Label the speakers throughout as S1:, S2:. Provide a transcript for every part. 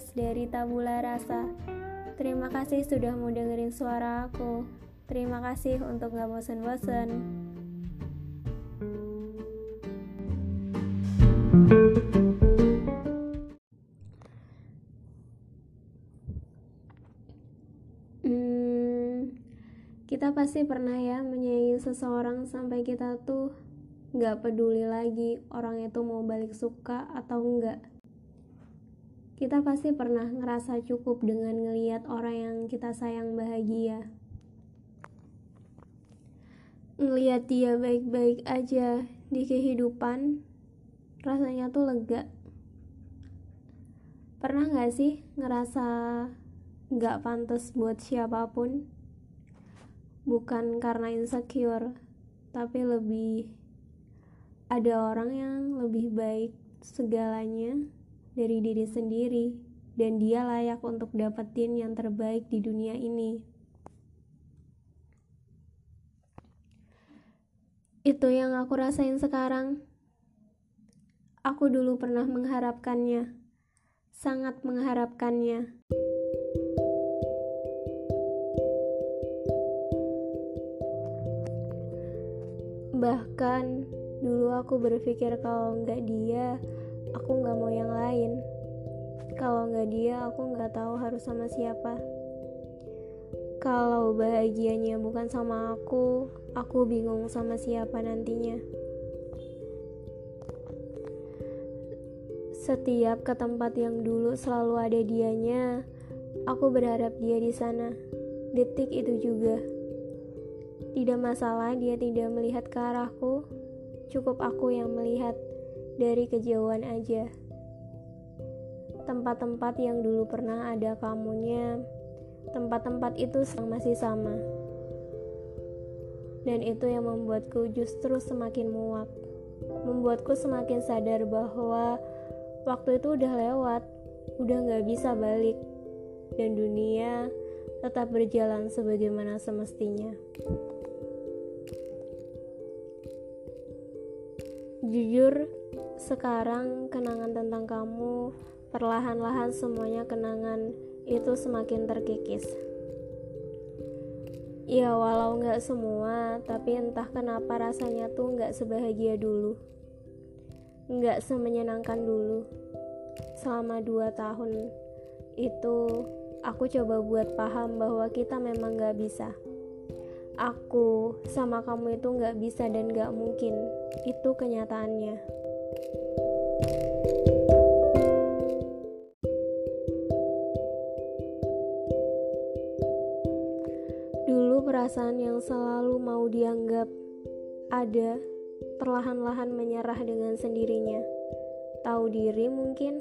S1: di tabula rasa. Terima kasih sudah mau dengerin suara aku. Terima kasih untuk gak bosen-bosen. Hmm, kita pasti pernah ya menyayangi seseorang sampai kita tuh gak peduli lagi orang itu mau balik suka atau enggak. Kita pasti pernah ngerasa cukup dengan ngeliat orang yang kita sayang bahagia. Ngeliat dia baik-baik aja di kehidupan, rasanya tuh lega. Pernah gak sih ngerasa gak pantas buat siapa pun? Bukan karena insecure, tapi lebih ada orang yang lebih baik segalanya dari diri sendiri dan dia layak untuk dapetin yang terbaik di dunia ini. Itu yang aku rasain sekarang. Aku dulu pernah mengharapkannya, sangat mengharapkannya. Bahkan Dulu aku berpikir kalau nggak dia, aku nggak mau yang lain. Kalau nggak dia, aku nggak tahu harus sama siapa. Kalau bahagianya bukan sama aku, aku bingung sama siapa nantinya. Setiap ke tempat yang dulu selalu ada dianya, aku berharap dia di sana. Detik itu juga. Tidak masalah dia tidak melihat ke arahku, Cukup aku yang melihat dari kejauhan aja. Tempat-tempat yang dulu pernah ada kamunya, tempat-tempat itu masih sama. Dan itu yang membuatku justru semakin muak. Membuatku semakin sadar bahwa waktu itu udah lewat, udah gak bisa balik. Dan dunia tetap berjalan sebagaimana semestinya. Jujur, sekarang kenangan tentang kamu perlahan-lahan semuanya kenangan itu semakin terkikis. Ya walau nggak semua, tapi entah kenapa rasanya tuh nggak sebahagia dulu. Nggak semenyenangkan dulu. Selama dua tahun itu, aku coba buat paham bahwa kita memang nggak bisa aku sama kamu itu gak bisa dan gak mungkin. Itu kenyataannya. Dulu perasaan yang selalu mau dianggap ada, perlahan-lahan menyerah dengan sendirinya. Tahu diri mungkin?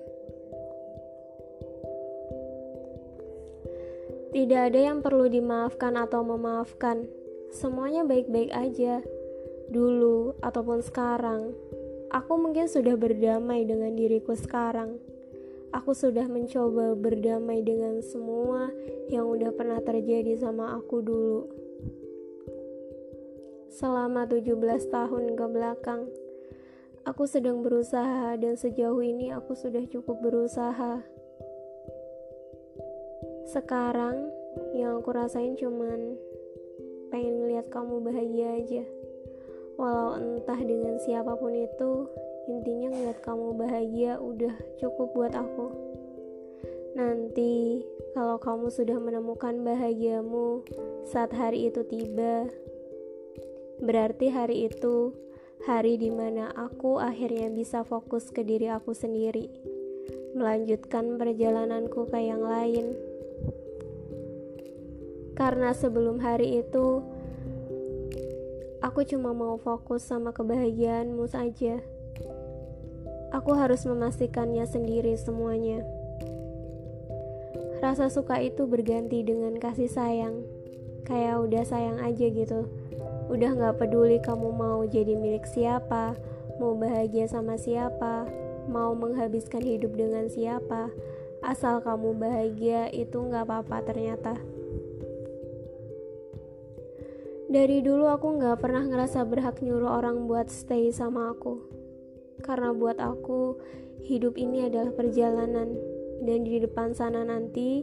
S1: Tidak ada yang perlu dimaafkan atau memaafkan semuanya baik-baik aja dulu ataupun sekarang. Aku mungkin sudah berdamai dengan diriku sekarang. Aku sudah mencoba berdamai dengan semua yang udah pernah terjadi sama aku dulu. Selama 17 tahun ke belakang, aku sedang berusaha dan sejauh ini aku sudah cukup berusaha. Sekarang yang aku rasain cuman pengen ngeliat kamu bahagia aja walau entah dengan siapa pun itu intinya ngeliat kamu bahagia udah cukup buat aku. Nanti kalau kamu sudah menemukan bahagiamu saat hari itu tiba berarti hari itu hari di mana aku akhirnya bisa fokus ke diri aku sendiri melanjutkan perjalananku ke yang lain. Karena sebelum hari itu, aku cuma mau fokus sama kebahagiaanmu saja. Aku harus memastikannya sendiri semuanya. Rasa suka itu berganti dengan kasih sayang. Kayak udah sayang aja gitu. Udah gak peduli kamu mau jadi milik siapa, mau bahagia sama siapa, mau menghabiskan hidup dengan siapa. Asal kamu bahagia itu gak apa-apa ternyata. Dari dulu aku gak pernah ngerasa berhak nyuruh orang buat stay sama aku. Karena buat aku, hidup ini adalah perjalanan. dan di depan sana nanti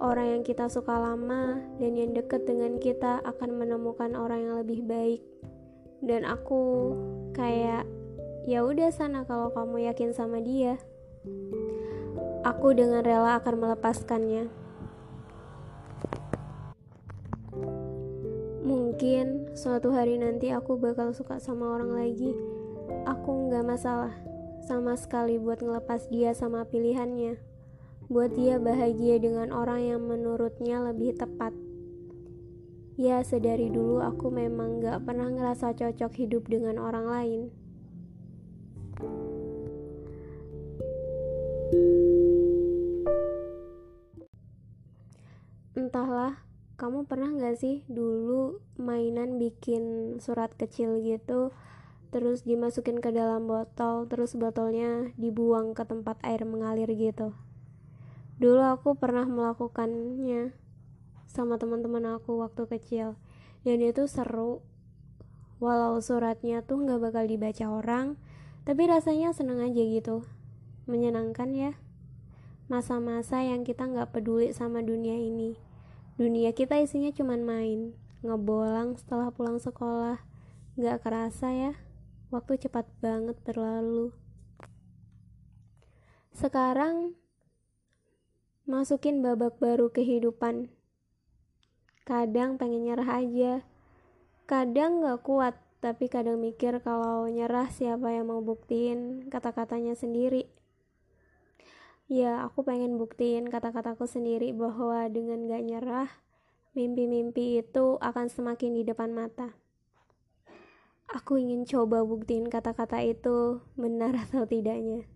S1: orang yang kita suka lama dan yang deket dengan kita akan menemukan orang yang lebih baik dan aku kayak ya udah sana kalau kamu yakin sama dia aku dengan rela akan melepaskannya mungkin suatu hari nanti aku bakal suka sama orang lagi aku nggak masalah sama sekali buat ngelepas dia sama pilihannya. Buat dia bahagia dengan orang yang menurutnya lebih tepat. Ya, sedari dulu aku memang gak pernah ngerasa cocok hidup dengan orang lain. Pernah gak sih dulu mainan bikin surat kecil gitu terus dimasukin ke dalam botol terus botolnya dibuang ke tempat air mengalir gitu? Dulu aku pernah melakukannya sama teman-teman aku waktu kecil dan itu seru. Walau suratnya tuh nggak bakal dibaca orang tapi rasanya seneng aja gitu. Menyenangkan ya masa-masa yang kita nggak peduli sama dunia ini dunia kita isinya cuman main ngebolang setelah pulang sekolah nggak kerasa ya Waktu cepat banget berlalu. Sekarang masukin babak baru kehidupan. Kadang pengen nyerah aja. Kadang gak kuat, tapi kadang mikir kalau nyerah siapa yang mau buktiin kata-katanya sendiri. Ya, aku pengen buktiin kata-kataku sendiri bahwa dengan gak nyerah, mimpi-mimpi itu akan semakin di depan mata. Aku ingin coba buktiin kata-kata itu benar atau tidaknya.